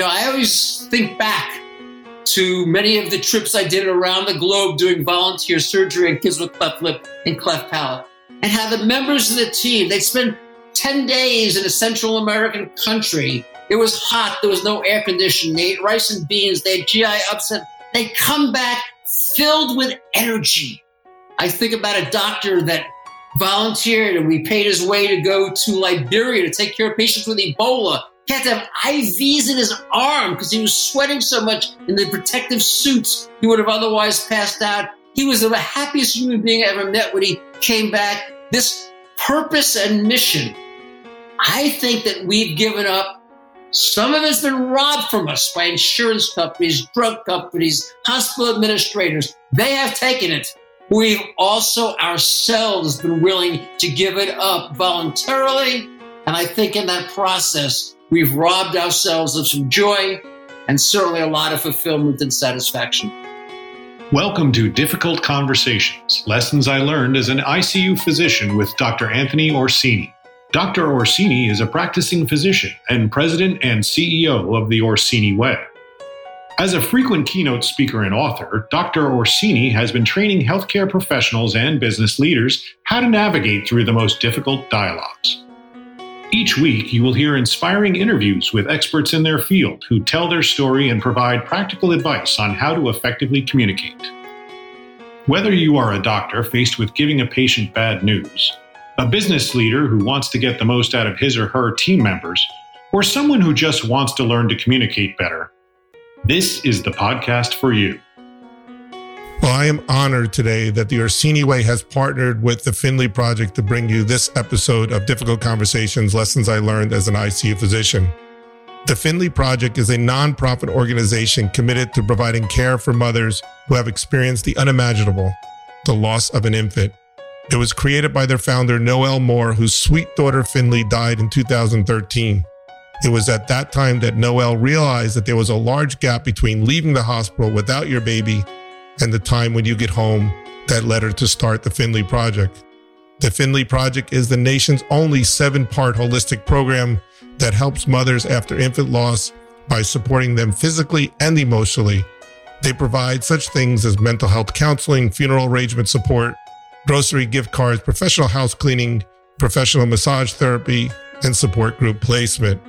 You know, I always think back to many of the trips I did around the globe doing volunteer surgery on kids with cleft lip and cleft palate, and how the members of the team they'd spend 10 days in a Central American country. It was hot, there was no air conditioning, they ate rice and beans, they had GI upset. They come back filled with energy. I think about a doctor that volunteered and we paid his way to go to Liberia to take care of patients with Ebola. He had to have IVs in his arm because he was sweating so much in the protective suits he would have otherwise passed out. He was the happiest human being I ever met when he came back. This purpose and mission, I think that we've given up. Some of it's been robbed from us by insurance companies, drug companies, hospital administrators. They have taken it. We've also ourselves been willing to give it up voluntarily. And I think in that process, we've robbed ourselves of some joy and certainly a lot of fulfillment and satisfaction. Welcome to Difficult Conversations Lessons I Learned as an ICU Physician with Dr. Anthony Orsini. Dr. Orsini is a practicing physician and president and CEO of the Orsini Way. As a frequent keynote speaker and author, Dr. Orsini has been training healthcare professionals and business leaders how to navigate through the most difficult dialogues. Each week, you will hear inspiring interviews with experts in their field who tell their story and provide practical advice on how to effectively communicate. Whether you are a doctor faced with giving a patient bad news, a business leader who wants to get the most out of his or her team members, or someone who just wants to learn to communicate better, this is the podcast for you. Well, I am honored today that the Orsini Way has partnered with the Finley Project to bring you this episode of Difficult Conversations Lessons I Learned as an ICU Physician. The Finley Project is a nonprofit organization committed to providing care for mothers who have experienced the unimaginable, the loss of an infant. It was created by their founder, Noel Moore, whose sweet daughter Finley died in 2013. It was at that time that Noel realized that there was a large gap between leaving the hospital without your baby and the time when you get home that led her to start the Finley Project. The Finley Project is the nation's only seven part holistic program that helps mothers after infant loss by supporting them physically and emotionally. They provide such things as mental health counseling, funeral arrangement support, grocery gift cards, professional house cleaning, professional massage therapy, and support group placement.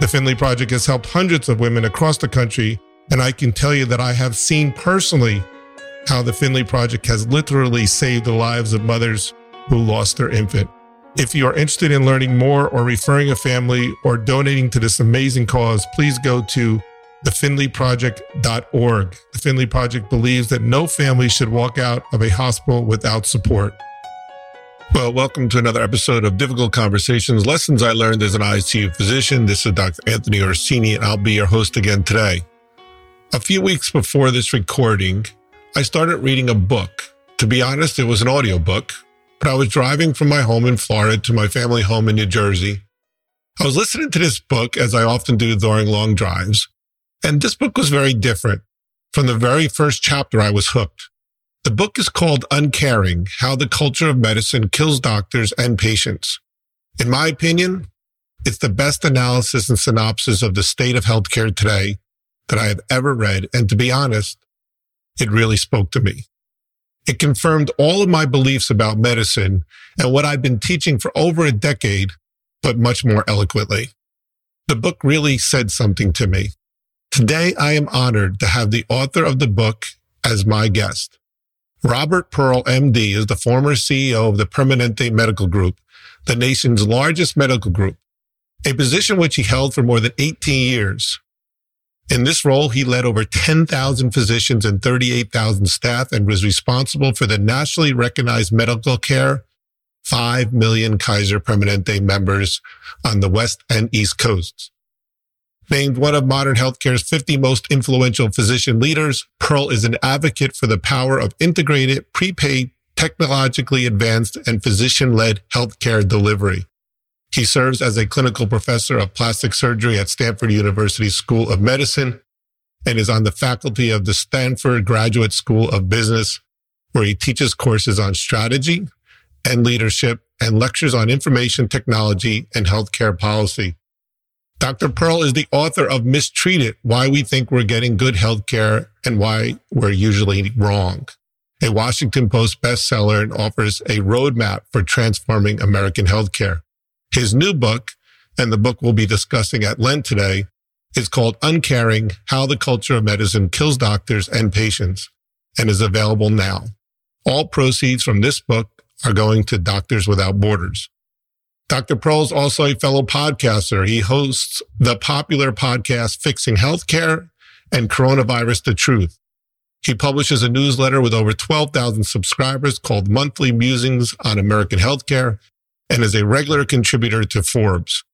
The Finley Project has helped hundreds of women across the country, and I can tell you that I have seen personally how the Finley Project has literally saved the lives of mothers who lost their infant. If you are interested in learning more or referring a family or donating to this amazing cause, please go to thefinleyproject.org. The Finley Project believes that no family should walk out of a hospital without support. Well, welcome to another episode of Difficult Conversations Lessons I Learned as an ICU physician. This is Dr. Anthony Orsini, and I'll be your host again today. A few weeks before this recording, I started reading a book. To be honest, it was an audiobook, but I was driving from my home in Florida to my family home in New Jersey. I was listening to this book as I often do during long drives. And this book was very different. From the very first chapter, I was hooked. The book is called Uncaring, How the Culture of Medicine Kills Doctors and Patients. In my opinion, it's the best analysis and synopsis of the state of healthcare today that I have ever read. And to be honest, it really spoke to me. It confirmed all of my beliefs about medicine and what I've been teaching for over a decade, but much more eloquently. The book really said something to me. Today, I am honored to have the author of the book as my guest. Robert Pearl, MD, is the former CEO of the Permanente Medical Group, the nation's largest medical group, a position which he held for more than 18 years. In this role, he led over 10,000 physicians and 38,000 staff and was responsible for the nationally recognized medical care, 5 million Kaiser Permanente members on the West and East Coasts. Named one of modern healthcare's 50 most influential physician leaders, Pearl is an advocate for the power of integrated, prepaid, technologically advanced, and physician-led healthcare delivery. He serves as a clinical professor of plastic surgery at Stanford University School of Medicine and is on the faculty of the Stanford Graduate School of Business, where he teaches courses on strategy and leadership and lectures on information technology and healthcare policy. Dr. Pearl is the author of Mistreated Why We Think We're Getting Good Healthcare and Why We're Usually Wrong, a Washington Post bestseller and offers a roadmap for transforming American healthcare. His new book, and the book we'll be discussing at Lent today, is called Uncaring How the Culture of Medicine Kills Doctors and Patients and is available now. All proceeds from this book are going to Doctors Without Borders. Dr. Pearl is also a fellow podcaster. He hosts the popular podcast Fixing Healthcare and Coronavirus the Truth. He publishes a newsletter with over 12,000 subscribers called Monthly Musings on American Healthcare and is a regular contributor to Forbes.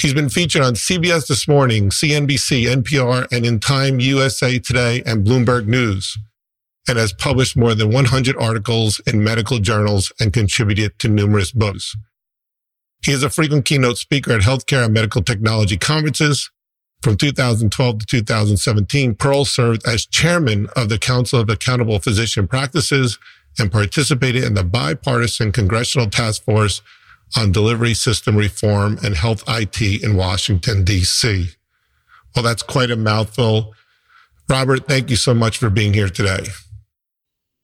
He's been featured on CBS This Morning, CNBC, NPR, and in Time USA Today and Bloomberg News, and has published more than 100 articles in medical journals and contributed to numerous books. He is a frequent keynote speaker at healthcare and medical technology conferences. From 2012 to 2017, Pearl served as chairman of the Council of Accountable Physician Practices and participated in the bipartisan congressional task force on delivery system reform and health IT in Washington, D.C. Well, that's quite a mouthful. Robert, thank you so much for being here today.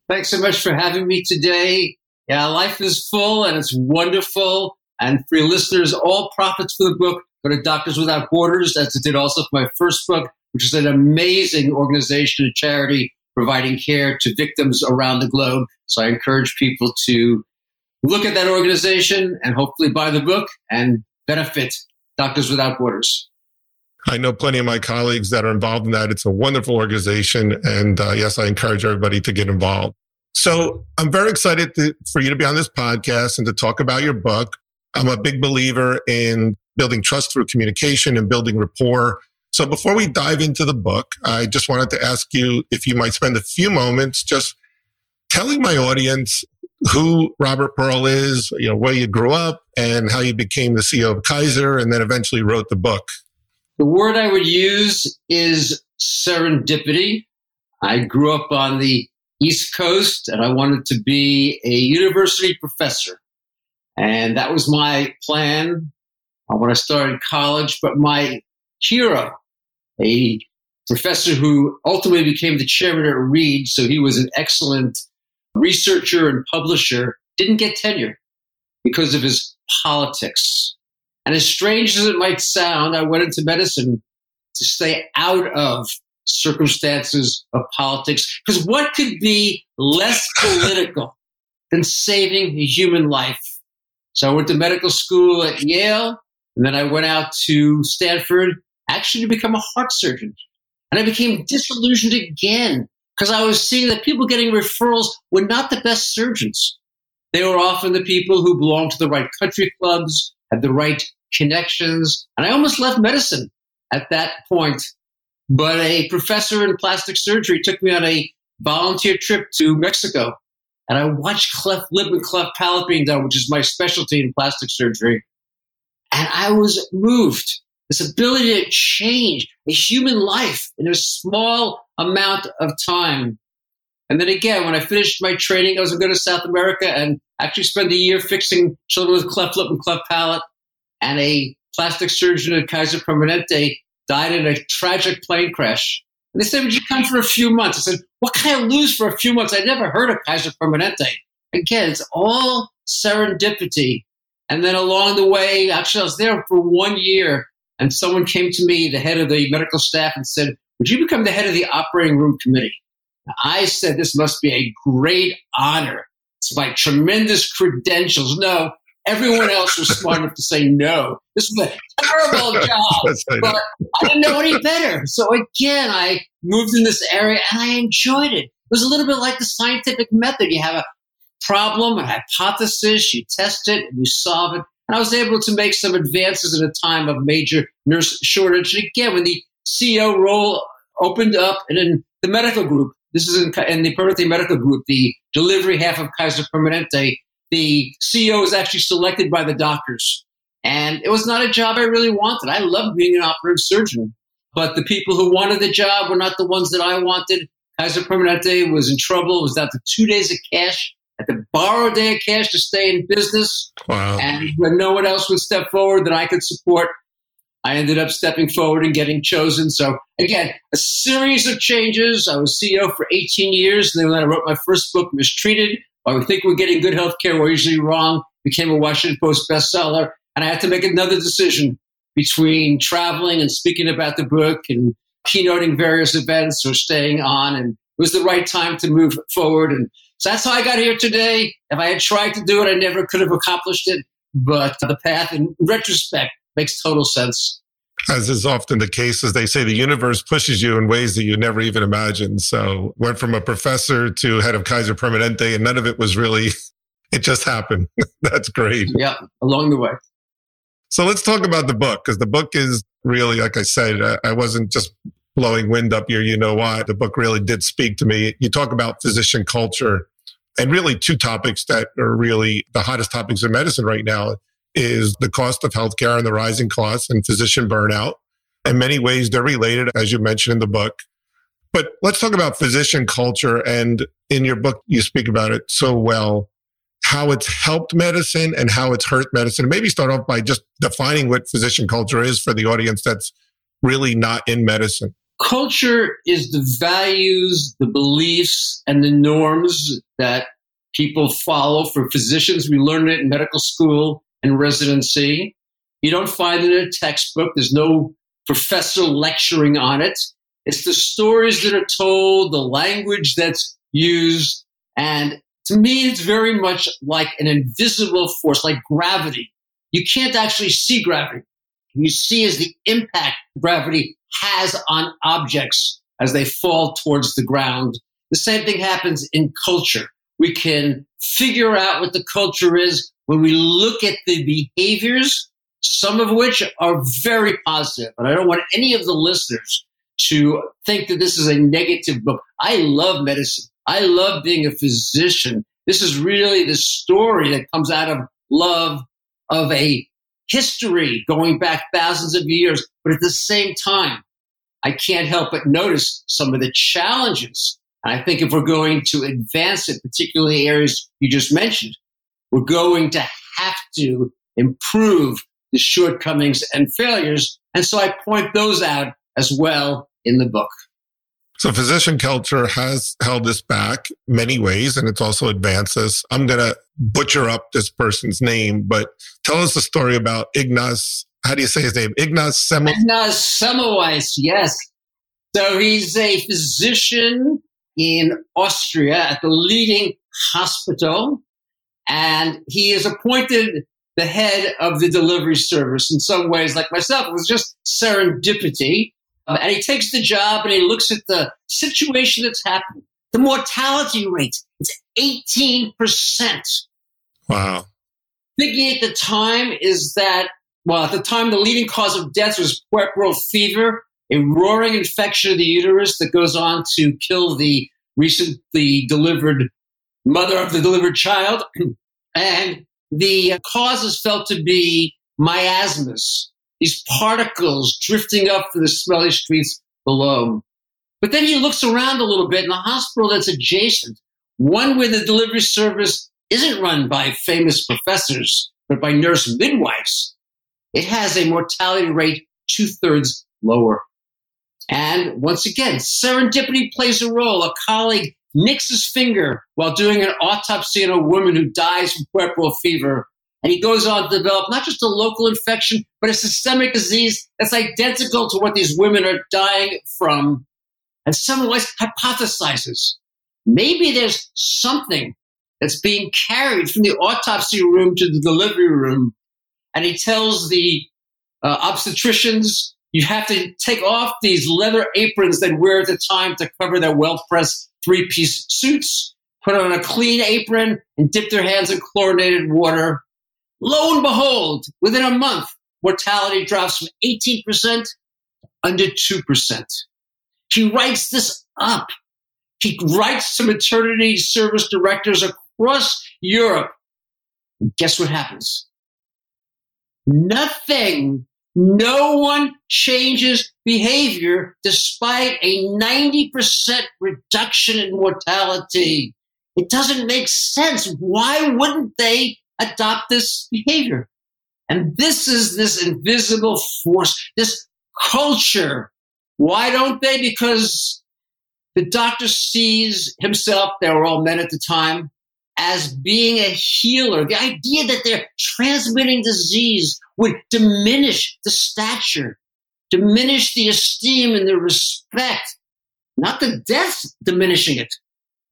Thanks so much for having me today. Yeah, life is full and it's wonderful. And for your listeners, all profits for the book go to Doctors Without Borders, as it did also for my first book, which is an amazing organization and charity providing care to victims around the globe. So I encourage people to look at that organization and hopefully buy the book and benefit Doctors Without Borders. I know plenty of my colleagues that are involved in that. It's a wonderful organization. And uh, yes, I encourage everybody to get involved. So I'm very excited to, for you to be on this podcast and to talk about your book. I'm a big believer in building trust through communication and building rapport. So before we dive into the book, I just wanted to ask you if you might spend a few moments just telling my audience who Robert Pearl is, you know, where you grew up and how you became the CEO of Kaiser and then eventually wrote the book. The word I would use is serendipity. I grew up on the East Coast and I wanted to be a university professor. And that was my plan uh, when I started college. But my hero, a professor who ultimately became the chairman at Reed, so he was an excellent researcher and publisher, didn't get tenure because of his politics. And as strange as it might sound, I went into medicine to stay out of circumstances of politics. Because what could be less political than saving a human life? So I went to medical school at Yale, and then I went out to Stanford actually to become a heart surgeon. And I became disillusioned again because I was seeing that people getting referrals were not the best surgeons. They were often the people who belonged to the right country clubs, had the right connections. And I almost left medicine at that point. But a professor in plastic surgery took me on a volunteer trip to Mexico and I watched cleft lip and cleft palate being done, which is my specialty in plastic surgery. And I was moved. This ability to change a human life in a small amount of time. And then again, when I finished my training, I was going to South America and actually spend a year fixing children with cleft lip and cleft palate. And a plastic surgeon at Kaiser Permanente died in a tragic plane crash. And they said, Would you come for a few months? I said, What can I lose for a few months? I never heard of Kaiser Permanente. Again, it's all serendipity. And then along the way, actually, I was there for one year, and someone came to me, the head of the medical staff, and said, Would you become the head of the operating room committee? I said, This must be a great honor. It's my tremendous credentials. No, Everyone else was smart enough to say no. This was a terrible job, but I didn't know any better. So again, I moved in this area and I enjoyed it. It was a little bit like the scientific method. You have a problem, a hypothesis, you test it, and you solve it. And I was able to make some advances in a time of major nurse shortage. And again, when the CEO role opened up and in the medical group, this is in, in the Permanente Medical Group, the delivery half of Kaiser Permanente, the CEO was actually selected by the doctors. And it was not a job I really wanted. I loved being an operative surgeon, but the people who wanted the job were not the ones that I wanted. Kaiser Permanente was in trouble. It was down to two days of cash. Had to borrow a day of cash to stay in business. Wow. And when no one else would step forward that I could support, I ended up stepping forward and getting chosen. So again, a series of changes. I was CEO for 18 years. And then when I wrote my first book, Mistreated, why we think we're getting good health care, we're usually wrong, became a Washington Post bestseller. And I had to make another decision between traveling and speaking about the book and keynoting various events or staying on. And it was the right time to move forward. And so that's how I got here today. If I had tried to do it, I never could have accomplished it. But the path, in retrospect, makes total sense. As is often the case, as they say, the universe pushes you in ways that you never even imagined. So went from a professor to head of Kaiser Permanente, and none of it was really, it just happened. That's great. Yeah, along the way. So let's talk about the book because the book is really, like I said, I wasn't just blowing wind up your, you know why. The book really did speak to me. You talk about physician culture and really two topics that are really the hottest topics in medicine right now is the cost of healthcare and the rising costs and physician burnout. In many ways, they're related, as you mentioned in the book. But let's talk about physician culture. And in your book, you speak about it so well how it's helped medicine and how it's hurt medicine. Maybe start off by just defining what physician culture is for the audience that's really not in medicine. Culture is the values, the beliefs, and the norms that people follow. For physicians, we learn it in medical school and residency. You don't find it in a textbook. There's no professor lecturing on it. It's the stories that are told, the language that's used. And to me, it's very much like an invisible force, like gravity. You can't actually see gravity. You see is the impact gravity has on objects as they fall towards the ground. The same thing happens in culture. We can figure out what the culture is when we look at the behaviors, some of which are very positive. And I don't want any of the listeners to think that this is a negative book. I love medicine. I love being a physician. This is really the story that comes out of love of a history going back thousands of years. But at the same time, I can't help but notice some of the challenges. And I think if we're going to advance it, particularly areas you just mentioned, we're going to have to improve the shortcomings and failures. And so I point those out as well in the book. So physician culture has held us back many ways and it's also advanced us. I'm going to butcher up this person's name, but tell us the story about Ignaz. How do you say his name? Ignaz Semmelweis. Ignaz Semmelweis, yes. So he's a physician in Austria at the leading hospital and he is appointed the head of the delivery service. In some ways, like myself, it was just serendipity. Uh, and he takes the job and he looks at the situation that's happened. The mortality rate is 18%. Wow. Thinking at the time is that, well, at the time, the leading cause of death was puerperal fever, a roaring infection of the uterus that goes on to kill the recently delivered mother of the delivered child. and the cause is felt to be miasmas, these particles drifting up from the smelly streets below. But then he looks around a little bit in the hospital that's adjacent, one where the delivery service isn't run by famous professors, but by nurse midwives. It has a mortality rate two thirds lower. And once again, serendipity plays a role. A colleague nicks his finger while doing an autopsy on a woman who dies from puerperal fever. And he goes on to develop not just a local infection, but a systemic disease that's identical to what these women are dying from. And Semmelweis hypothesizes maybe there's something that's being carried from the autopsy room to the delivery room. And he tells the uh, obstetricians, you have to take off these leather aprons they wear at the time to cover their well pressed three piece suits, put on a clean apron, and dip their hands in chlorinated water. Lo and behold, within a month, mortality drops from 18% under 2%. He writes this up. He writes to maternity service directors across Europe. And guess what happens? Nothing no one changes behavior despite a 90% reduction in mortality. It doesn't make sense. Why wouldn't they adopt this behavior? And this is this invisible force, this culture. Why don't they? Because the doctor sees himself, they were all men at the time, as being a healer. The idea that they're transmitting disease would diminish the stature, diminish the esteem and the respect, not the death diminishing it,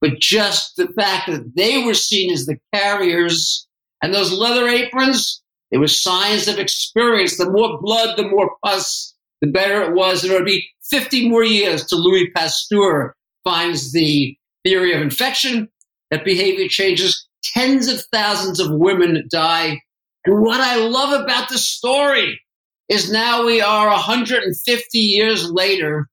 but just the fact that they were seen as the carriers and those leather aprons, it was signs of experience. The more blood, the more pus, the better it was. And it would be 50 more years till Louis Pasteur finds the theory of infection, that behavior changes. Tens of thousands of women die. And what I love about the story is now we are 150 years later.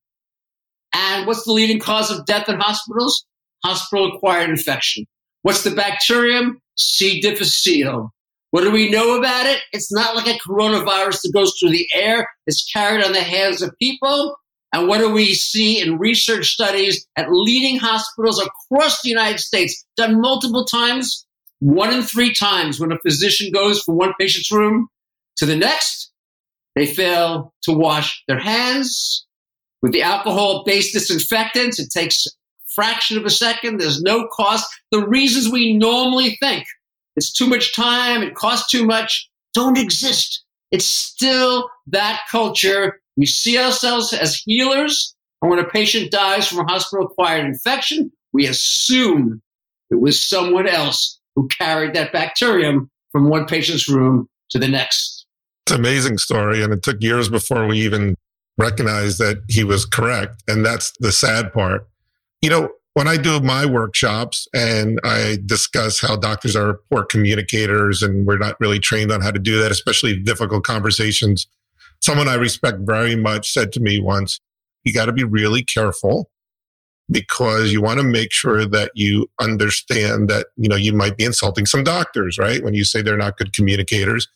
And what's the leading cause of death in hospitals? Hospital acquired infection. What's the bacterium? C. difficile. What do we know about it? It's not like a coronavirus that goes through the air. It's carried on the hands of people. And what do we see in research studies at leading hospitals across the United States, done multiple times? One in three times when a physician goes from one patient's room to the next, they fail to wash their hands with the alcohol based disinfectants. It takes fraction of a second. There's no cost. The reasons we normally think it's too much time, it costs too much, don't exist. It's still that culture. We see ourselves as healers. And when a patient dies from a hospital acquired infection, we assume it was someone else who carried that bacterium from one patient's room to the next. It's an amazing story. And it took years before we even recognized that he was correct. And that's the sad part. You know, when I do my workshops and I discuss how doctors are poor communicators and we're not really trained on how to do that, especially difficult conversations, someone I respect very much said to me once, you got to be really careful because you want to make sure that you understand that, you know, you might be insulting some doctors, right? When you say they're not good communicators.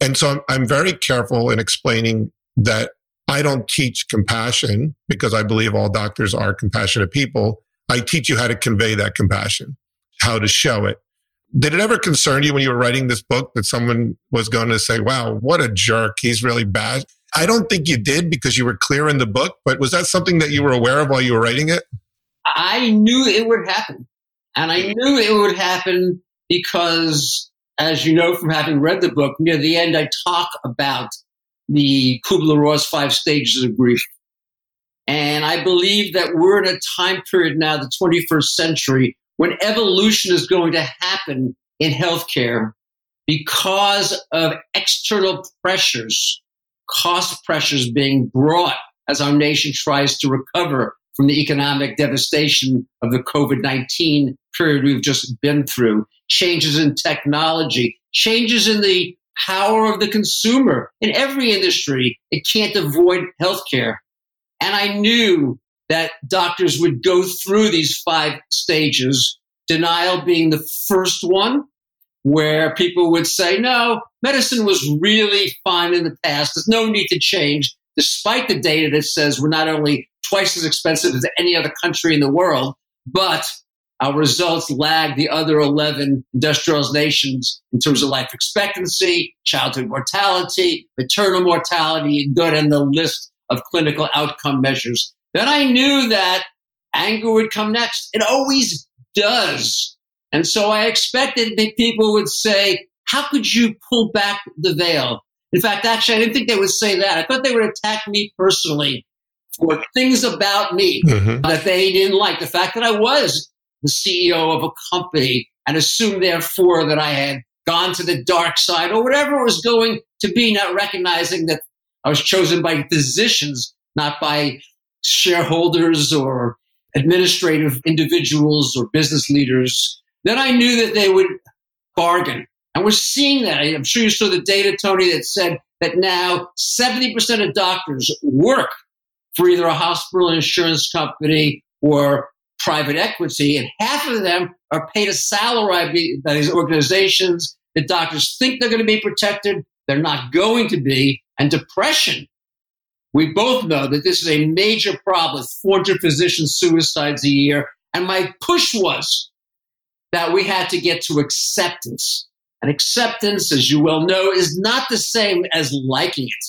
And so I'm, I'm very careful in explaining that I don't teach compassion because I believe all doctors are compassionate people. I teach you how to convey that compassion, how to show it. Did it ever concern you when you were writing this book that someone was going to say, wow, what a jerk. He's really bad? I don't think you did because you were clear in the book, but was that something that you were aware of while you were writing it? I knew it would happen. And I knew it would happen because, as you know from having read the book, near the end, I talk about the Kubler Ross five stages of grief. And I believe that we're in a time period now, the 21st century, when evolution is going to happen in healthcare because of external pressures, cost pressures being brought as our nation tries to recover from the economic devastation of the COVID 19 period we've just been through, changes in technology, changes in the power of the consumer in every industry. It can't avoid healthcare. And I knew that doctors would go through these five stages, denial being the first one, where people would say, no, medicine was really fine in the past. There's no need to change, despite the data that says we're not only twice as expensive as any other country in the world, but our results lag the other 11 industrialized nations in terms of life expectancy, childhood mortality, maternal mortality, and good, and the list of clinical outcome measures, then I knew that anger would come next. It always does. And so I expected that people would say, how could you pull back the veil? In fact, actually, I didn't think they would say that. I thought they would attack me personally for things about me mm-hmm. that they didn't like. The fact that I was the CEO of a company and assume therefore that I had gone to the dark side or whatever it was going to be, not recognizing that I was chosen by physicians, not by shareholders or administrative individuals or business leaders. Then I knew that they would bargain. And we're seeing that. I'm sure you saw the data, Tony, that said that now 70% of doctors work for either a hospital insurance company or private equity, and half of them are paid a salary by these organizations. The doctors think they're going to be protected. They're not going to be and depression. We both know that this is a major problem 400 physician suicides a year. And my push was that we had to get to acceptance. And acceptance, as you well know, is not the same as liking it.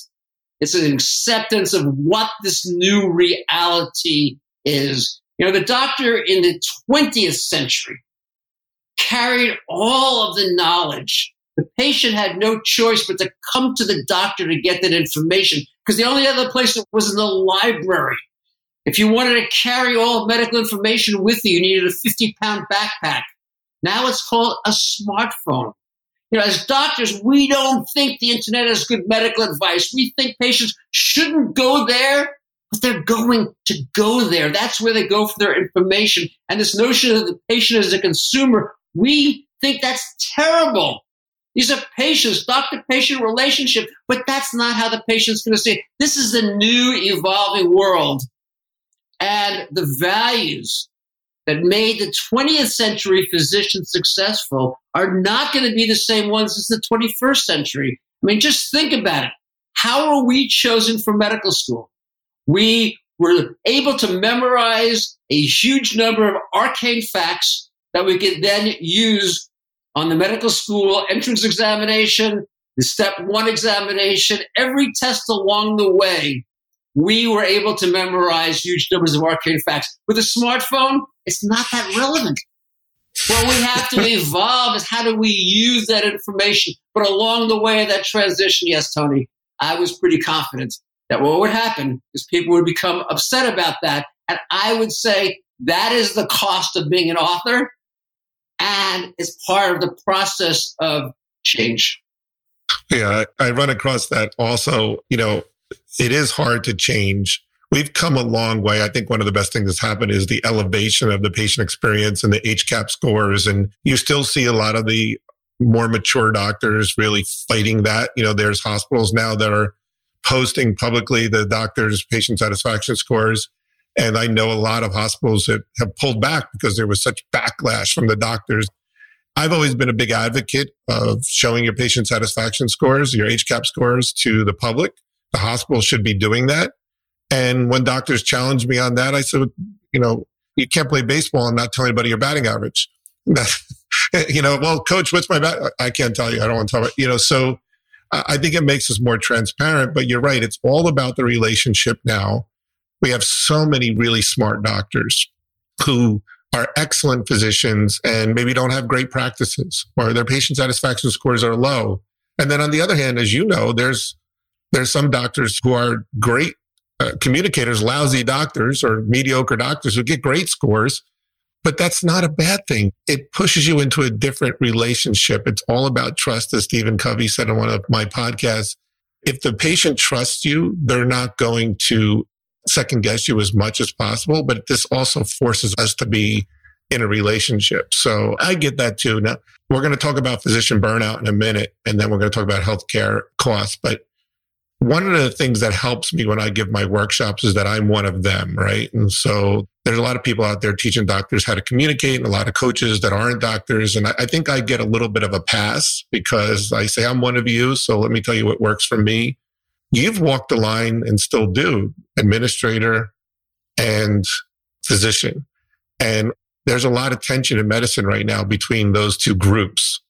It's an acceptance of what this new reality is. You know, the doctor in the 20th century carried all of the knowledge. The patient had no choice but to come to the doctor to get that information because the only other place was in the library. If you wanted to carry all medical information with you, you needed a 50 pound backpack. Now it's called a smartphone. You know, as doctors, we don't think the internet is good medical advice. We think patients shouldn't go there, they're going to go there. That's where they go for their information. And this notion of the patient as a consumer, we think that's terrible. These are patients, doctor patient relationship, but that's not how the patient's going to see it. This is the new evolving world. And the values that made the 20th century physician successful are not going to be the same ones as the 21st century. I mean, just think about it. How are we chosen for medical school? We were able to memorize a huge number of arcane facts that we could then use on the medical school entrance examination, the step one examination, every test along the way we were able to memorize huge numbers of arcane facts. With a smartphone, it's not that relevant. What we have to evolve is how do we use that information? But along the way of that transition, yes, Tony, I was pretty confident that what would happen is people would become upset about that. And I would say that is the cost of being an author and is part of the process of change. Yeah, I run across that also. You know, it is hard to change. We've come a long way. I think one of the best things that's happened is the elevation of the patient experience and the HCAHPS scores. And you still see a lot of the more mature doctors really fighting that. You know, there's hospitals now that are posting publicly the doctors' patient satisfaction scores. And I know a lot of hospitals that have pulled back because there was such backlash from the doctors. I've always been a big advocate of showing your patient satisfaction scores, your HCAHPS scores to the public the hospital should be doing that. And when doctors challenged me on that, I said, you know, you can't play baseball and not tell anybody your batting average. you know, well, coach, what's my bat? I can't tell you. I don't want to tell you. you know, so I think it makes us more transparent, but you're right. It's all about the relationship now. We have so many really smart doctors who are excellent physicians and maybe don't have great practices or their patient satisfaction scores are low. And then on the other hand, as you know, there's there's some doctors who are great uh, communicators, lousy doctors or mediocre doctors who get great scores, but that's not a bad thing. It pushes you into a different relationship. It's all about trust, as Stephen Covey said in one of my podcasts. If the patient trusts you, they're not going to second guess you as much as possible, but this also forces us to be in a relationship. So I get that too. Now we're going to talk about physician burnout in a minute, and then we're going to talk about healthcare costs, but one of the things that helps me when I give my workshops is that I'm one of them, right? And so there's a lot of people out there teaching doctors how to communicate and a lot of coaches that aren't doctors. And I, I think I get a little bit of a pass because I say, I'm one of you. So let me tell you what works for me. You've walked the line and still do administrator and physician. And there's a lot of tension in medicine right now between those two groups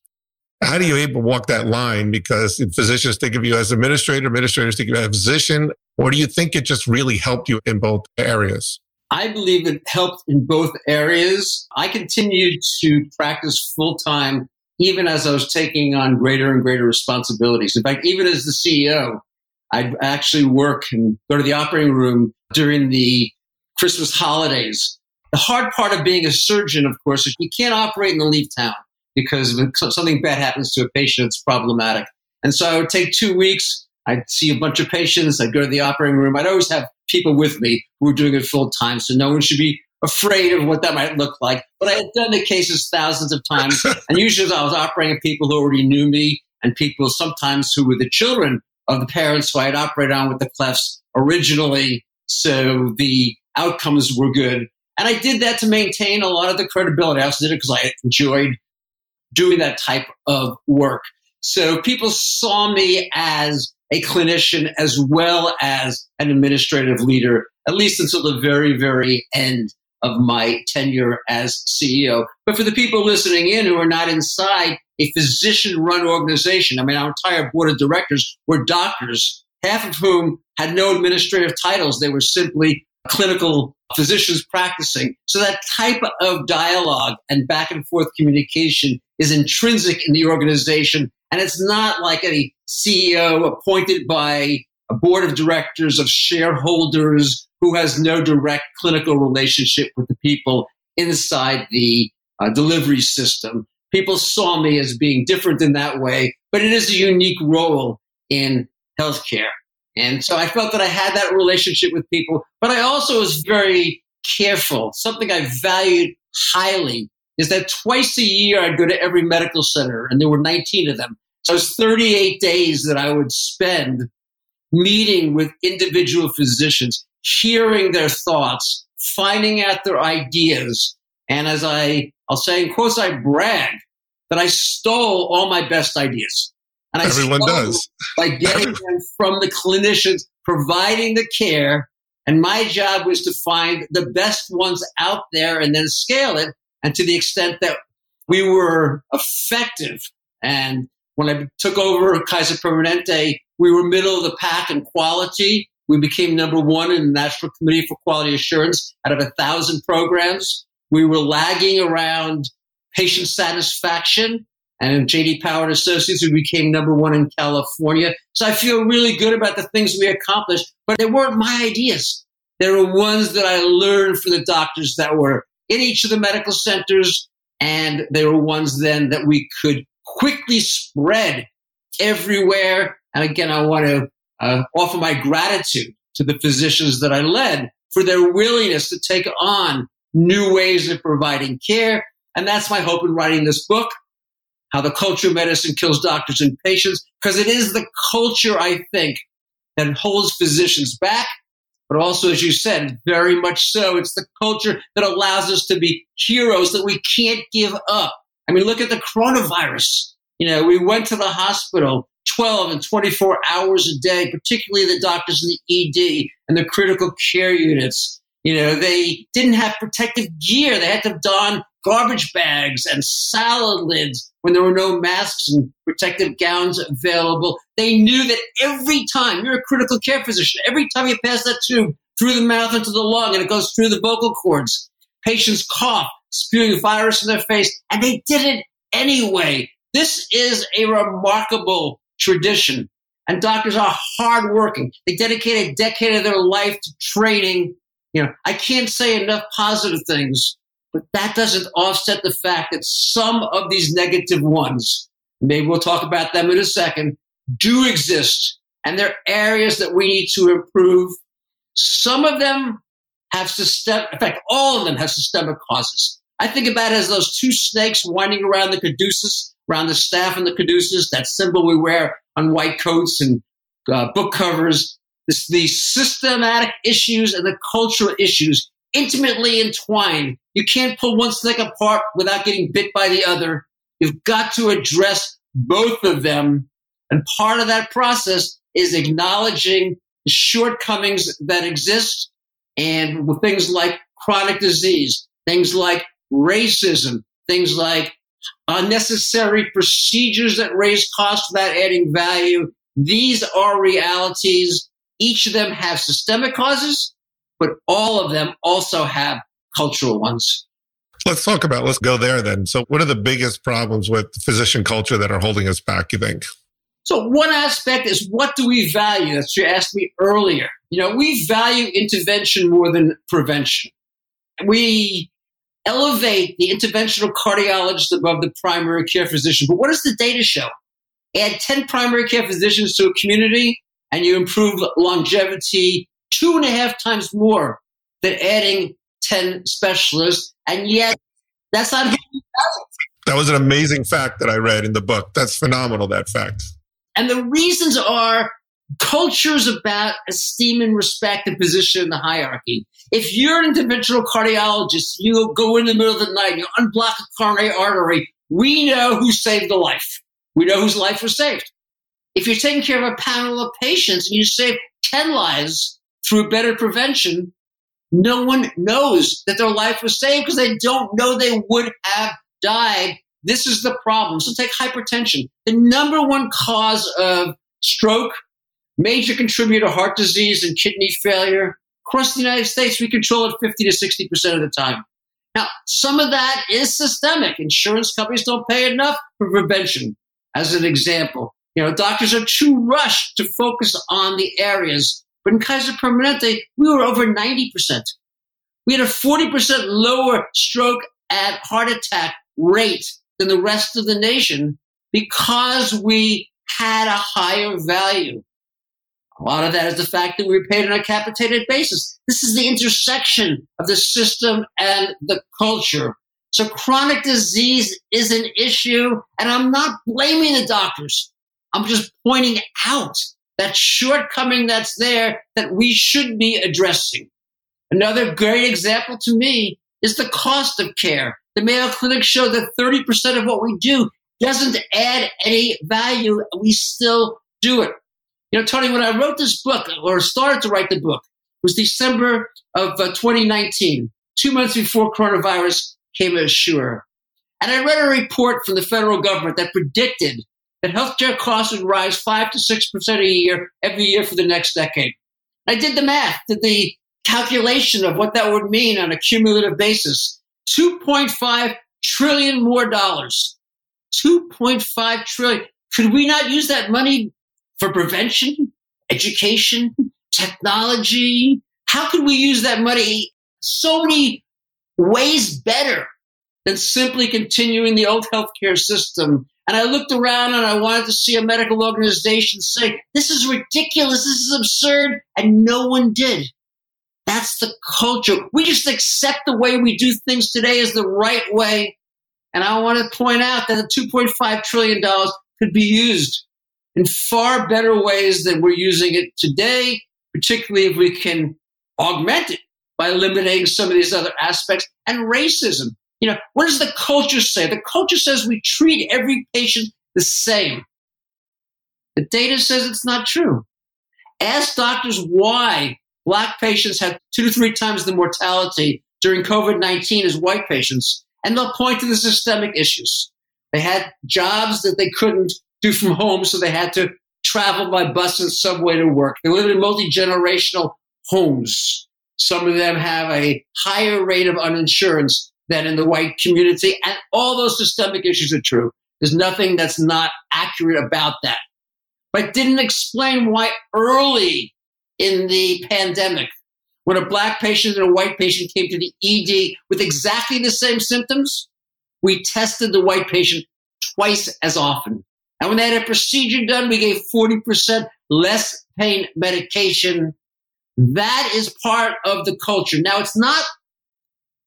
how do you able to walk that line? Because physicians think of you as administrator, administrators think of you as a physician, or do you think it just really helped you in both areas? I believe it helped in both areas. I continued to practice full time even as I was taking on greater and greater responsibilities. In fact, even as the CEO, I'd actually work and go to the operating room during the Christmas holidays. The hard part of being a surgeon, of course, is you can't operate in the leave town because if something bad happens to a patient, it's problematic. And so I would take two weeks. I'd see a bunch of patients. I'd go to the operating room. I'd always have people with me who were doing it full time. So no one should be afraid of what that might look like. But I had done the cases thousands of times. and usually I was operating people who already knew me and people sometimes who were the children of the parents who I had operated on with the clefts originally. So the outcomes were good. And I did that to maintain a lot of the credibility. I also did it because I enjoyed doing that type of work. So people saw me as a clinician as well as an administrative leader, at least until the very, very end of my tenure as CEO. But for the people listening in who are not inside, a physician run organization. I mean, our entire board of directors were doctors, half of whom had no administrative titles. They were simply clinical physicians practicing. So that type of dialogue and back and forth communication is intrinsic in the organization. And it's not like a CEO appointed by a board of directors of shareholders who has no direct clinical relationship with the people inside the uh, delivery system. People saw me as being different in that way, but it is a unique role in healthcare. And so I felt that I had that relationship with people, but I also was very careful. Something I valued highly is that twice a year I'd go to every medical center, and there were 19 of them. So it was 38 days that I would spend meeting with individual physicians, hearing their thoughts, finding out their ideas. And as I, I'll say in quotes, I brag that I stole all my best ideas. And I Everyone does. By getting them from the clinicians providing the care. And my job was to find the best ones out there and then scale it. And to the extent that we were effective. And when I took over Kaiser Permanente, we were middle of the pack in quality. We became number one in the National Committee for Quality Assurance out of a thousand programs. We were lagging around patient satisfaction and JD Power and Associates, we became number one in California. So I feel really good about the things we accomplished, but they weren't my ideas. They were ones that I learned from the doctors that were in each of the medical centers. And they were ones then that we could quickly spread everywhere. And again, I want to uh, offer my gratitude to the physicians that I led for their willingness to take on new ways of providing care. And that's my hope in writing this book how the culture of medicine kills doctors and patients, because it is the culture, I think, that holds physicians back. But also, as you said, very much so, it's the culture that allows us to be heroes that we can't give up. I mean, look at the coronavirus. You know, we went to the hospital 12 and 24 hours a day, particularly the doctors in the ED and the critical care units. You know, they didn't have protective gear. They had to don garbage bags and salad lids when there were no masks and protective gowns available. They knew that every time you're a critical care physician, every time you pass that tube through the mouth into the lung and it goes through the vocal cords, patients cough, spewing virus in their face, and they did it anyway. This is a remarkable tradition. And doctors are hardworking. They dedicate a decade of their life to training. You know, I can't say enough positive things but that doesn't offset the fact that some of these negative ones, maybe we'll talk about them in a second, do exist. And they're areas that we need to improve. Some of them have systemic, in fact, all of them have systemic causes. I think about it as those two snakes winding around the caduceus, around the staff and the caduceus, that symbol we wear on white coats and uh, book covers. This, the systematic issues and the cultural issues intimately entwined. You can't pull one snake apart without getting bit by the other. You've got to address both of them. And part of that process is acknowledging the shortcomings that exist and with things like chronic disease, things like racism, things like unnecessary procedures that raise costs without adding value. These are realities. Each of them have systemic causes but all of them also have cultural ones. Let's talk about, let's go there then. So, what are the biggest problems with physician culture that are holding us back, you think? So, one aspect is what do we value? That's you asked me earlier. You know, we value intervention more than prevention. We elevate the interventional cardiologist above the primary care physician. But what does the data show? Add 10 primary care physicians to a community and you improve longevity two and a half times more than adding 10 specialists. And yet, that's not how you That was an amazing fact that I read in the book. That's phenomenal, that fact. And the reasons are cultures about esteem and respect and position in the hierarchy. If you're an interventional cardiologist, you go in the middle of the night, you unblock a coronary artery, we know who saved the life. We know whose life was saved. If you're taking care of a panel of patients and you save 10 lives, through better prevention, no one knows that their life was saved because they don't know they would have died this is the problem. So take hypertension, the number one cause of stroke, major contributor to heart disease and kidney failure. Across the United States, we control it 50 to 60% of the time. Now, some of that is systemic. Insurance companies don't pay enough for prevention, as an example. You know, doctors are too rushed to focus on the areas. But in Kaiser Permanente, we were over 90%. We had a 40% lower stroke and heart attack rate than the rest of the nation because we had a higher value. A lot of that is the fact that we were paid on a capitated basis. This is the intersection of the system and the culture. So chronic disease is an issue, and I'm not blaming the doctors. I'm just pointing out that shortcoming that's there that we should be addressing. Another great example to me is the cost of care. The Mayo Clinic showed that 30% of what we do doesn't add any value. We still do it. You know, Tony, when I wrote this book or started to write the book, it was December of uh, 2019, two months before coronavirus came ashore. And I read a report from the federal government that predicted that healthcare costs would rise 5 to 6% a year every year for the next decade. I did the math, did the calculation of what that would mean on a cumulative basis. 2.5 trillion more dollars. 2.5 trillion. Could we not use that money for prevention, education, technology? How could we use that money so many ways better than simply continuing the old healthcare system? And I looked around and I wanted to see a medical organization say, this is ridiculous, this is absurd, and no one did. That's the culture. We just accept the way we do things today as the right way. And I want to point out that the $2.5 trillion could be used in far better ways than we're using it today, particularly if we can augment it by eliminating some of these other aspects and racism. You know, what does the culture say? The culture says we treat every patient the same. The data says it's not true. Ask doctors why black patients have two to three times the mortality during COVID 19 as white patients, and they'll point to the systemic issues. They had jobs that they couldn't do from home, so they had to travel by bus and subway to work. They live in multi generational homes. Some of them have a higher rate of uninsurance than in the white community, and all those systemic issues are true. There's nothing that's not accurate about that. But didn't explain why early in the pandemic, when a black patient and a white patient came to the ED with exactly the same symptoms, we tested the white patient twice as often. And when they had a procedure done, we gave 40% less pain medication. That is part of the culture. Now, it's not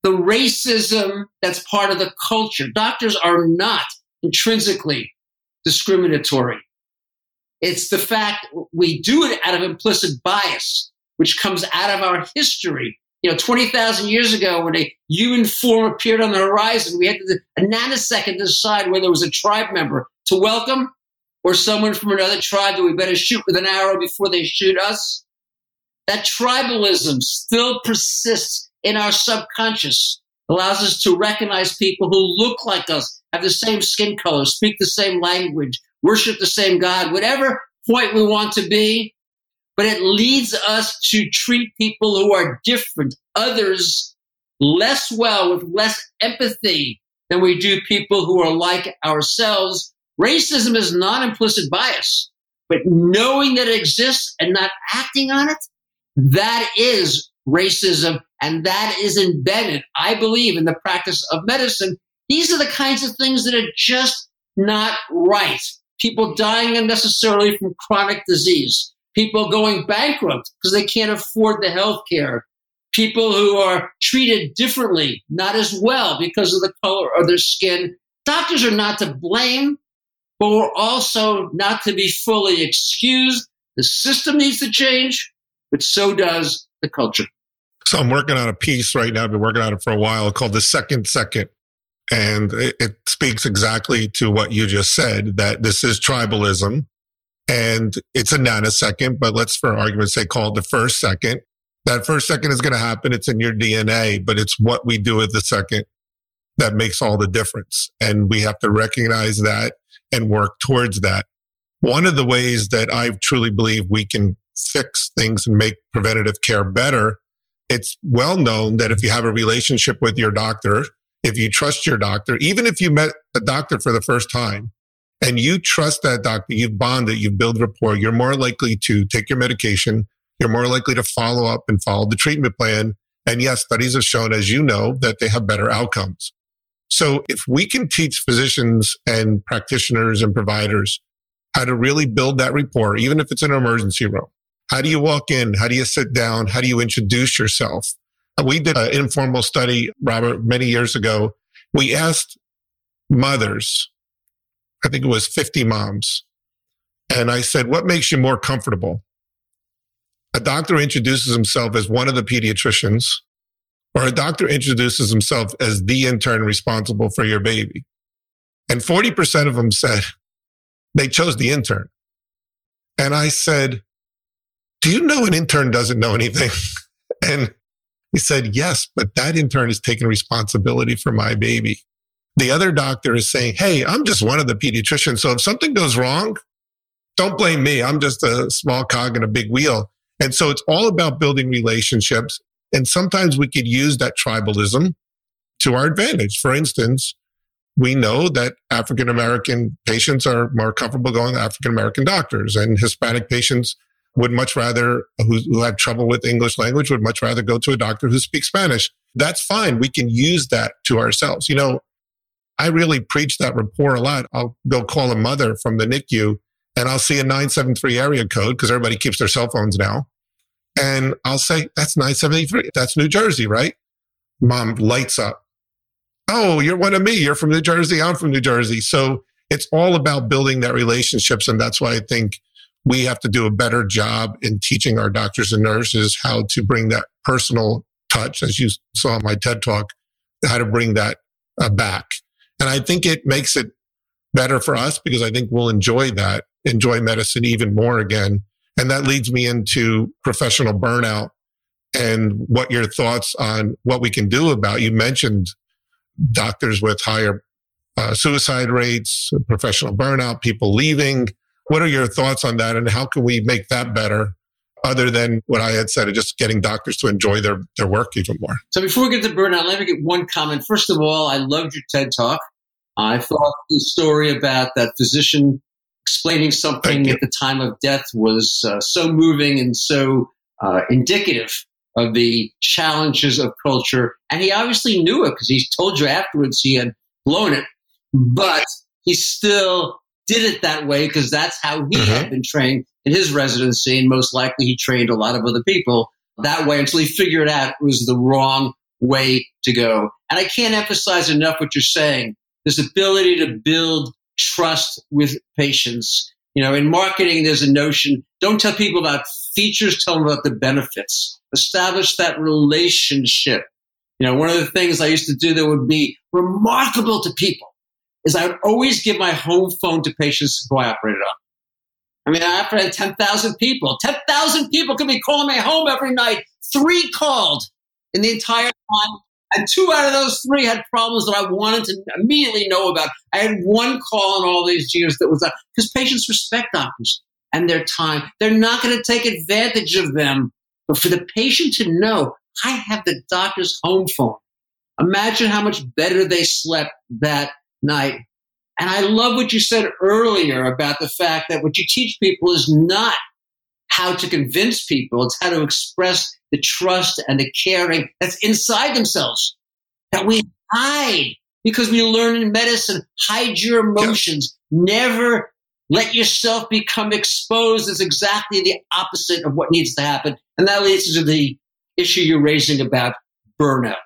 the racism that's part of the culture. Doctors are not intrinsically discriminatory. It's the fact we do it out of implicit bias, which comes out of our history. You know, 20,000 years ago, when a human form appeared on the horizon, we had to, a nanosecond to decide whether it was a tribe member to welcome or someone from another tribe that we better shoot with an arrow before they shoot us. That tribalism still persists in our subconscious, allows us to recognize people who look like us, have the same skin color, speak the same language, worship the same God, whatever point we want to be. But it leads us to treat people who are different, others, less well, with less empathy than we do people who are like ourselves. Racism is not implicit bias, but knowing that it exists and not acting on it, that is racism. And that is embedded, I believe, in the practice of medicine. These are the kinds of things that are just not right people dying unnecessarily from chronic disease, people going bankrupt because they can't afford the health care, people who are treated differently, not as well because of the color of their skin. Doctors are not to blame, but we're also not to be fully excused. The system needs to change, but so does the culture. So I'm working on a piece right now. I've been working on it for a while called The Second Second. And it, it speaks exactly to what you just said that this is tribalism and it's a nanosecond, but let's for argument's sake call it the first second. That first second is going to happen. It's in your DNA, but it's what we do with the second that makes all the difference. And we have to recognize that and work towards that. One of the ways that I truly believe we can fix things and make preventative care better, it's well known that if you have a relationship with your doctor, if you trust your doctor, even if you met a doctor for the first time and you trust that doctor, you've bonded, you've built rapport, you're more likely to take your medication. You're more likely to follow up and follow the treatment plan. And yes, studies have shown, as you know, that they have better outcomes. So if we can teach physicians and practitioners and providers how to really build that rapport, even if it's in an emergency room, how do you walk in? How do you sit down? How do you introduce yourself? Uh, we did an informal study, Robert, many years ago. We asked mothers, I think it was 50 moms. And I said, what makes you more comfortable? A doctor introduces himself as one of the pediatricians or a doctor introduces himself as the intern responsible for your baby. And 40% of them said they chose the intern. And I said, do you know an intern doesn't know anything? and he said, yes, but that intern is taking responsibility for my baby. The other doctor is saying, Hey, I'm just one of the pediatricians. So if something goes wrong, don't blame me. I'm just a small cog in a big wheel. And so it's all about building relationships. And sometimes we could use that tribalism to our advantage. For instance, we know that African American patients are more comfortable going to African American doctors and Hispanic patients would much rather, who, who have trouble with English language, would much rather go to a doctor who speaks Spanish. That's fine. We can use that to ourselves. You know, I really preach that rapport a lot. I'll go call a mother from the NICU and I'll see a 973 area code because everybody keeps their cell phones now. And I'll say, that's 973. That's New Jersey, right? Mom lights up. Oh, you're one of me. You're from New Jersey. I'm from New Jersey. So it's all about building that relationships. And that's why I think we have to do a better job in teaching our doctors and nurses how to bring that personal touch, as you saw in my TED talk, how to bring that uh, back. And I think it makes it better for us because I think we'll enjoy that, enjoy medicine even more again. And that leads me into professional burnout and what your thoughts on what we can do about. You mentioned doctors with higher uh, suicide rates, professional burnout, people leaving. What are your thoughts on that, and how can we make that better? Other than what I had said, of just getting doctors to enjoy their, their work even more. So before we get to burnout, let me get one comment. First of all, I loved your TED talk. I thought the story about that physician explaining something at the time of death was uh, so moving and so uh, indicative of the challenges of culture. And he obviously knew it because he told you afterwards he had blown it, but he still did it that way because that's how he mm-hmm. had been trained in his residency. And most likely he trained a lot of other people that way until he figured out it was the wrong way to go. And I can't emphasize enough what you're saying. This ability to build trust with patients. You know, in marketing, there's a notion don't tell people about features, tell them about the benefits. Establish that relationship. You know, one of the things I used to do that would be remarkable to people is I would always give my home phone to patients who I operated on. I mean, I operated 10,000 people. 10,000 people could be calling my home every night. Three called in the entire time and two out of those three had problems that I wanted to immediately know about. I had one call in all these years that was uh, because patients respect doctors and their time. They're not going to take advantage of them. But for the patient to know, I have the doctor's home phone. Imagine how much better they slept that night. And I love what you said earlier about the fact that what you teach people is not how to convince people. It's how to express the trust and the caring that's inside themselves that we hide because we learn in medicine, hide your emotions. Never let yourself become exposed is exactly the opposite of what needs to happen. And that leads to the issue you're raising about burnout.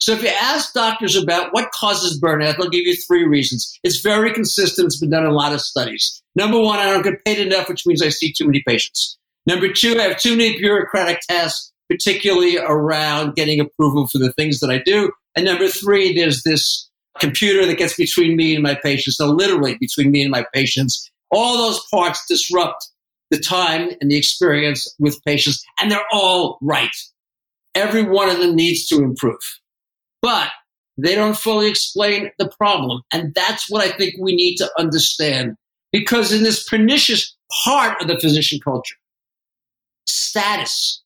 So if you ask doctors about what causes burnout, they'll give you three reasons. It's very consistent. It's been done in a lot of studies. Number one, I don't get paid enough, which means I see too many patients. Number two, I have too many bureaucratic tasks, particularly around getting approval for the things that I do. And number three, there's this computer that gets between me and my patients. So literally between me and my patients, all those parts disrupt the time and the experience with patients, and they're all right. Every one of them needs to improve. But they don't fully explain the problem. And that's what I think we need to understand. Because in this pernicious part of the physician culture, status,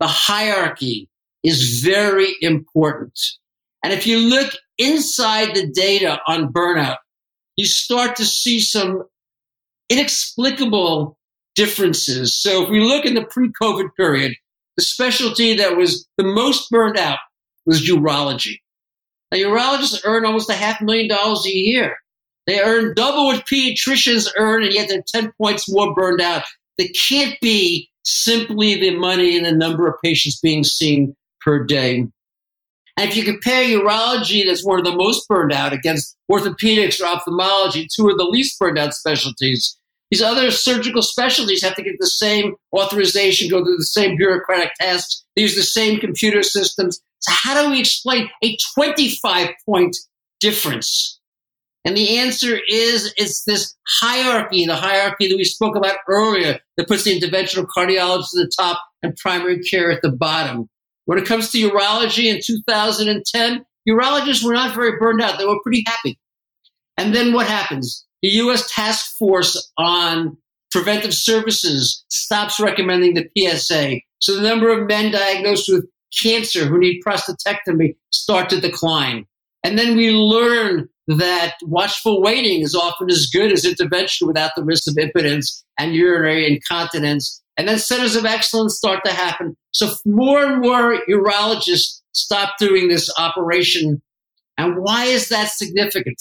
the hierarchy is very important. And if you look inside the data on burnout, you start to see some inexplicable differences. So if we look in the pre-COVID period, the specialty that was the most burned out was urology. Now, urologists earn almost a half million dollars a year. They earn double what pediatricians earn, and yet they're 10 points more burned out. They can't be simply the money and the number of patients being seen per day. And if you compare urology, that's one of the most burned out, against orthopedics or ophthalmology, two of the least burned out specialties, these other surgical specialties have to get the same authorization, go through the same bureaucratic tests, use the same computer systems. So, how do we explain a 25 point difference? And the answer is it's this hierarchy, the hierarchy that we spoke about earlier, that puts the interventional cardiologist at the top and primary care at the bottom. When it comes to urology in 2010, urologists were not very burned out. They were pretty happy. And then what happens? The U.S. Task Force on Preventive Services stops recommending the PSA. So the number of men diagnosed with cancer who need prostatectomy start to decline. And then we learn that watchful waiting is often as good as intervention without the risk of impotence and urinary incontinence. And then centers of excellence start to happen. So more and more urologists stop doing this operation. And why is that significant?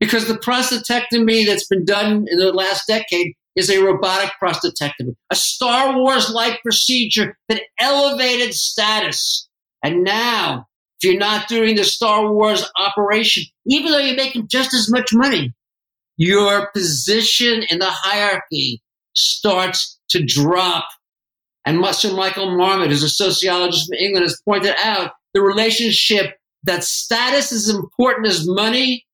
because the prostatectomy that's been done in the last decade is a robotic prostatectomy, a Star Wars like procedure that elevated status. And now, if you're not doing the Star Wars operation, even though you're making just as much money, your position in the hierarchy starts to drop. And Sir Michael Marmot, who's a sociologist from England, has pointed out the relationship that status is important as money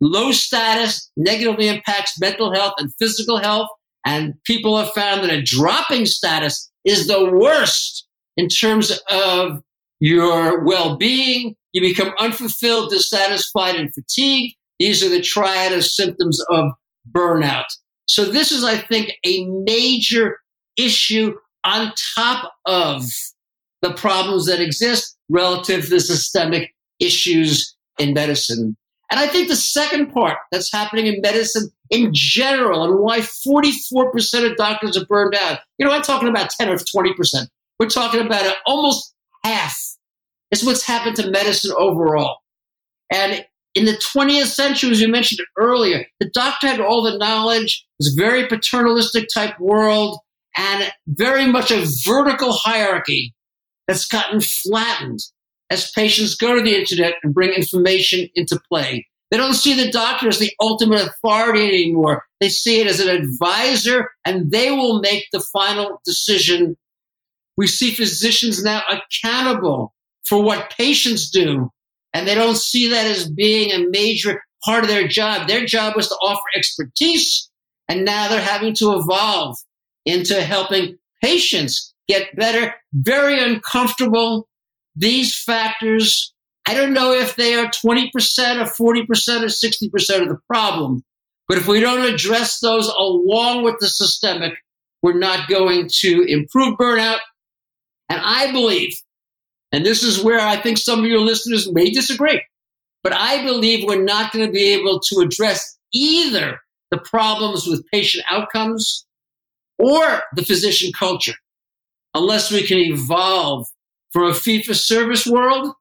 Low status negatively impacts mental health and physical health. And people have found that a dropping status is the worst in terms of your well being. You become unfulfilled, dissatisfied, and fatigued. These are the triad of symptoms of burnout. So, this is, I think, a major issue on top of the problems that exist relative to systemic issues in medicine. And I think the second part that's happening in medicine in general and why 44% of doctors are burned out, you know, I'm talking about 10 or 20%. We're talking about almost half is what's happened to medicine overall. And in the 20th century, as you mentioned earlier, the doctor had all the knowledge, it was a very paternalistic type world, and very much a vertical hierarchy that's gotten flattened as patients go to the internet and bring information into play. They don't see the doctor as the ultimate authority anymore. They see it as an advisor and they will make the final decision. We see physicians now accountable for what patients do, and they don't see that as being a major part of their job. Their job was to offer expertise, and now they're having to evolve into helping patients get better. Very uncomfortable these factors, I don't know if they are 20% or 40% or 60% of the problem. But if we don't address those along with the systemic, we're not going to improve burnout. And I believe, and this is where I think some of your listeners may disagree, but I believe we're not going to be able to address either the problems with patient outcomes or the physician culture unless we can evolve from a fee for service world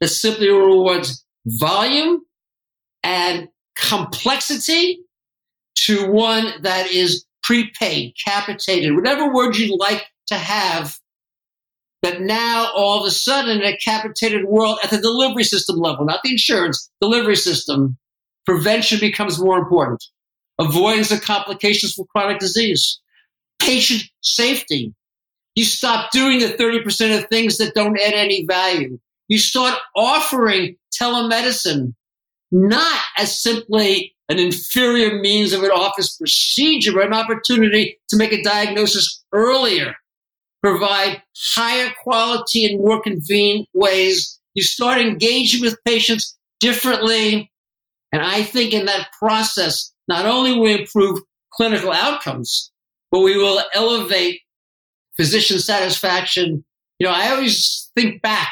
that simply rewards volume and complexity to one that is prepaid, capitated, whatever word you'd like to have. But now all of a sudden, a capitated world at the delivery system level, not the insurance, delivery system, prevention becomes more important. Avoidance of complications from chronic disease, patient safety, you stop doing the 30% of things that don't add any value. You start offering telemedicine not as simply an inferior means of an office procedure, but an opportunity to make a diagnosis earlier, provide higher quality and more convenient ways. You start engaging with patients differently. And I think in that process, not only will we improve clinical outcomes, but we will elevate physician satisfaction. You know, I always think back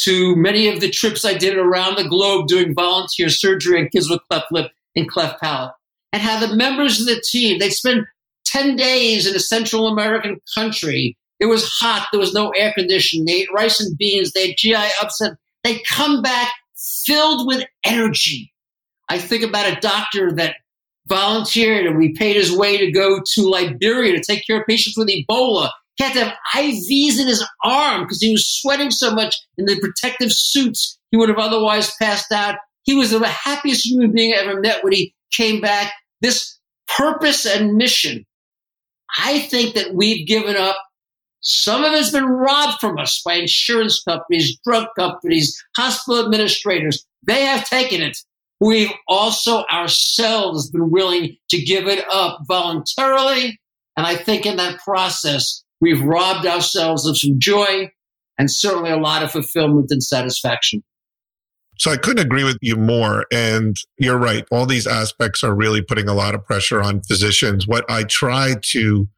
to many of the trips I did around the globe doing volunteer surgery on kids with cleft lip and cleft palate, and how the members of the team, they'd spend 10 days in a Central American country. It was hot. There was no air conditioning. They ate rice and beans. They had GI upset. They come back filled with energy. I think about a doctor that volunteered and we paid his way to go to Liberia to take care of patients with Ebola. He had to have IVs in his arm because he was sweating so much in the protective suits he would have otherwise passed out. He was the happiest human being I ever met when he came back. This purpose and mission, I think that we've given up. Some of it's been robbed from us by insurance companies, drug companies, hospital administrators. They have taken it. We've also ourselves been willing to give it up voluntarily. And I think in that process, we've robbed ourselves of some joy and certainly a lot of fulfillment and satisfaction. So I couldn't agree with you more. And you're right. All these aspects are really putting a lot of pressure on physicians. What I try to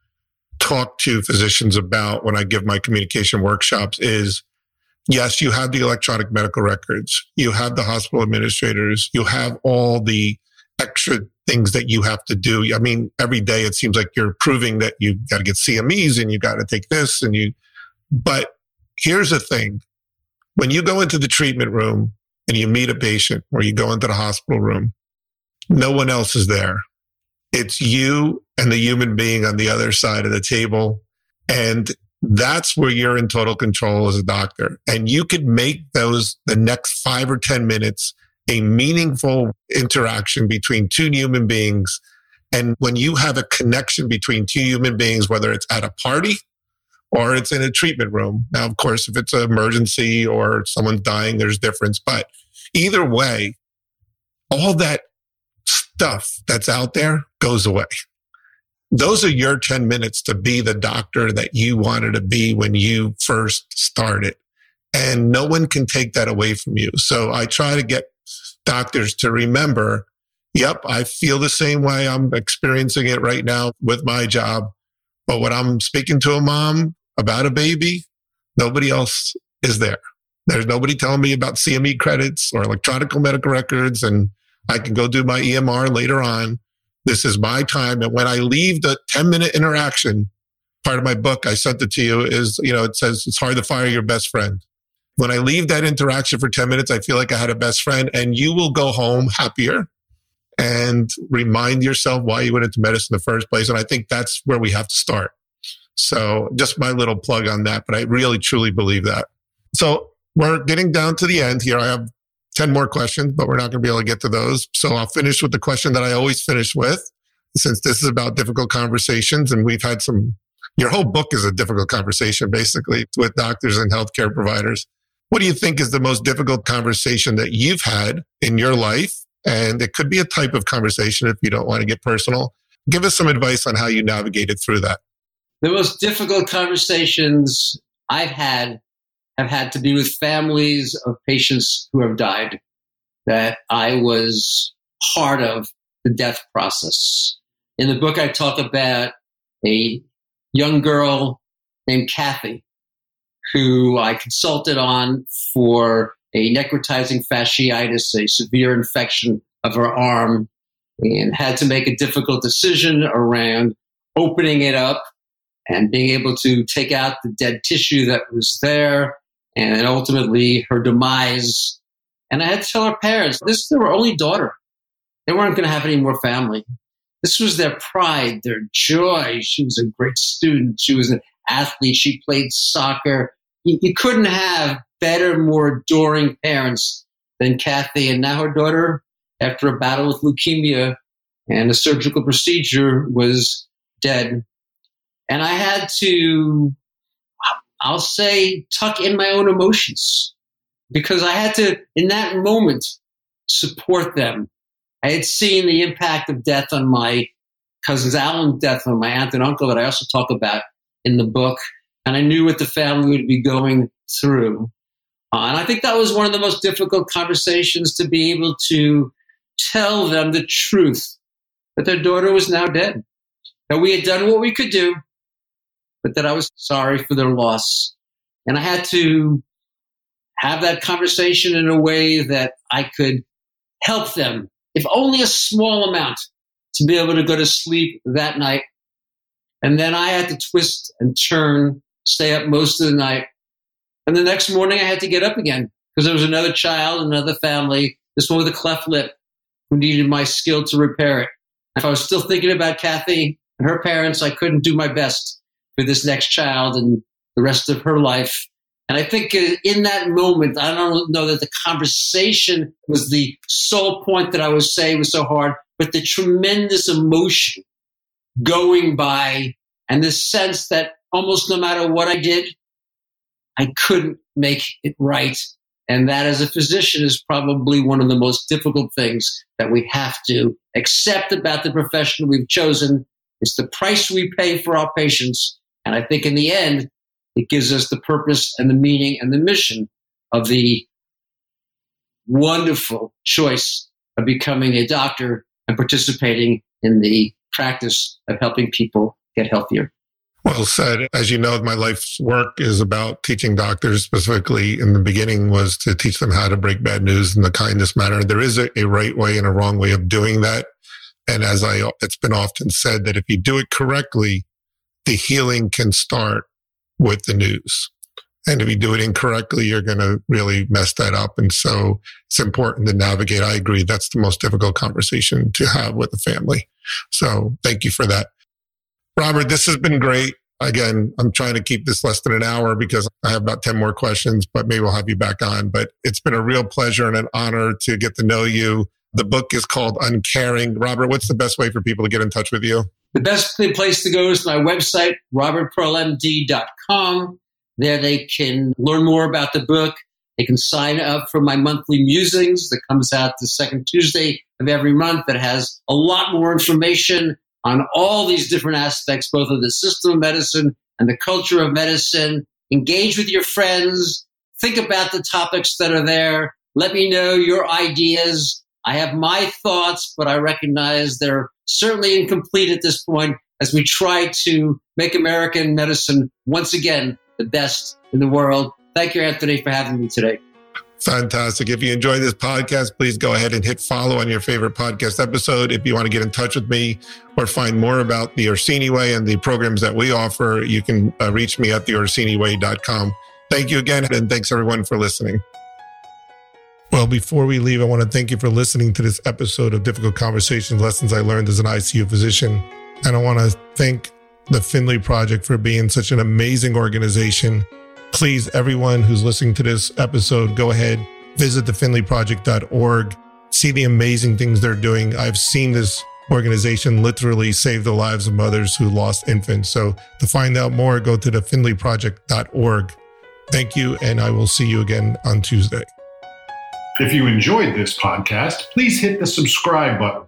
talk to physicians about when I give my communication workshops is yes, you have the electronic medical records, you have the hospital administrators, you have all the extra things that you have to do. I mean, every day it seems like you're proving that you got to get CMEs and you got to take this and you, but here's the thing. When you go into the treatment room and you meet a patient or you go into the hospital room, no one else is there. It's you and the human being on the other side of the table. And that's where you're in total control as a doctor. And you could make those the next five or 10 minutes a meaningful interaction between two human beings. And when you have a connection between two human beings, whether it's at a party or it's in a treatment room. Now, of course, if it's an emergency or someone's dying, there's difference. But either way, all that stuff that's out there goes away those are your 10 minutes to be the doctor that you wanted to be when you first started. And no one can take that away from you. So I try to get doctors to remember, yep, I feel the same way. I'm experiencing it right now with my job. But when I'm speaking to a mom about a baby, nobody else is there. There's nobody telling me about CME credits or electronic medical records, and I can go do my EMR later on. This is my time. And when I leave the 10 minute interaction, part of my book, I sent it to you, is, you know, it says it's hard to fire your best friend. When I leave that interaction for 10 minutes, I feel like I had a best friend and you will go home happier and remind yourself why you went into medicine in the first place. And I think that's where we have to start. So just my little plug on that, but I really truly believe that. So we're getting down to the end here. I have 10 more questions, but we're not going to be able to get to those. So I'll finish with the question that I always finish with, since this is about difficult conversations. And we've had some, your whole book is a difficult conversation, basically, with doctors and healthcare providers. What do you think is the most difficult conversation that you've had in your life? And it could be a type of conversation if you don't want to get personal. Give us some advice on how you navigated through that. The most difficult conversations I've had have had to be with families of patients who have died that I was part of the death process. In the book, I talk about a young girl named Kathy who I consulted on for a necrotizing fasciitis, a severe infection of her arm, and had to make a difficult decision around opening it up and being able to take out the dead tissue that was there and ultimately her demise. And I had to tell her parents, this is their only daughter. They weren't going to have any more family. This was their pride, their joy. She was a great student. She was an athlete. She played soccer. You, you couldn't have better, more adoring parents than Kathy. And now her daughter, after a battle with leukemia and a surgical procedure, was dead. And I had to I'll say tuck in my own emotions because I had to, in that moment, support them. I had seen the impact of death on my cousins, Alan's death on my aunt and uncle that I also talk about in the book. And I knew what the family would be going through. Uh, and I think that was one of the most difficult conversations to be able to tell them the truth that their daughter was now dead, that we had done what we could do, but that I was sorry for their loss. And I had to have that conversation in a way that I could help them, if only a small amount, to be able to go to sleep that night. And then I had to twist and turn, stay up most of the night. And the next morning I had to get up again because there was another child, another family, this one with a cleft lip who needed my skill to repair it. If I was still thinking about Kathy and her parents, I couldn't do my best for this next child and the rest of her life. And I think uh, in that moment, I don't know that the conversation was the sole point that I was saying was so hard, but the tremendous emotion going by and the sense that almost no matter what I did, I couldn't make it right. And that as a physician is probably one of the most difficult things that we have to accept about the profession we've chosen. It's the price we pay for our patients. And I think in the end, it gives us the purpose and the meaning and the mission of the wonderful choice of becoming a doctor and participating in the practice of helping people get healthier. Well said. As you know, my life's work is about teaching doctors, specifically in the beginning, was to teach them how to break bad news in the kindest manner. There is a, a right way and a wrong way of doing that. And as I, it's been often said that if you do it correctly, the healing can start with the news. And if you do it incorrectly, you're going to really mess that up. And so it's important to navigate. I agree. That's the most difficult conversation to have with the family. So thank you for that. Robert, this has been great. Again, I'm trying to keep this less than an hour because I have about 10 more questions, but maybe we'll have you back on. But it's been a real pleasure and an honor to get to know you. The book is called Uncaring. Robert, what's the best way for people to get in touch with you? The best place to go is my website, robertpearlmd.com. There they can learn more about the book. They can sign up for my monthly musings that comes out the second Tuesday of every month that has a lot more information on all these different aspects, both of the system of medicine and the culture of medicine. Engage with your friends. Think about the topics that are there. Let me know your ideas. I have my thoughts, but I recognize they're certainly incomplete at this point as we try to make American medicine once again the best in the world. Thank you, Anthony, for having me today. Fantastic. If you enjoy this podcast, please go ahead and hit follow on your favorite podcast episode. If you want to get in touch with me or find more about the Orsini Way and the programs that we offer, you can uh, reach me at theorsiniway.com. Thank you again, and thanks everyone for listening. Well, before we leave, I want to thank you for listening to this episode of Difficult Conversations Lessons I Learned as an ICU Physician. And I want to thank the Finley Project for being such an amazing organization. Please, everyone who's listening to this episode, go ahead, visit thefinleyproject.org, see the amazing things they're doing. I've seen this organization literally save the lives of mothers who lost infants. So to find out more, go to thefinleyproject.org. Thank you, and I will see you again on Tuesday. If you enjoyed this podcast, please hit the subscribe button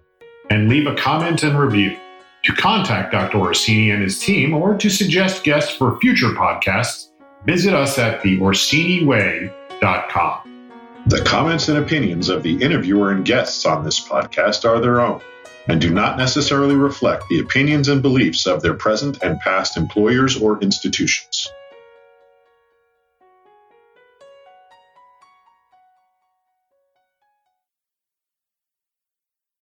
and leave a comment and review. To contact Dr. Orsini and his team or to suggest guests for future podcasts, visit us at theorsiniway.com. The comments and opinions of the interviewer and guests on this podcast are their own and do not necessarily reflect the opinions and beliefs of their present and past employers or institutions.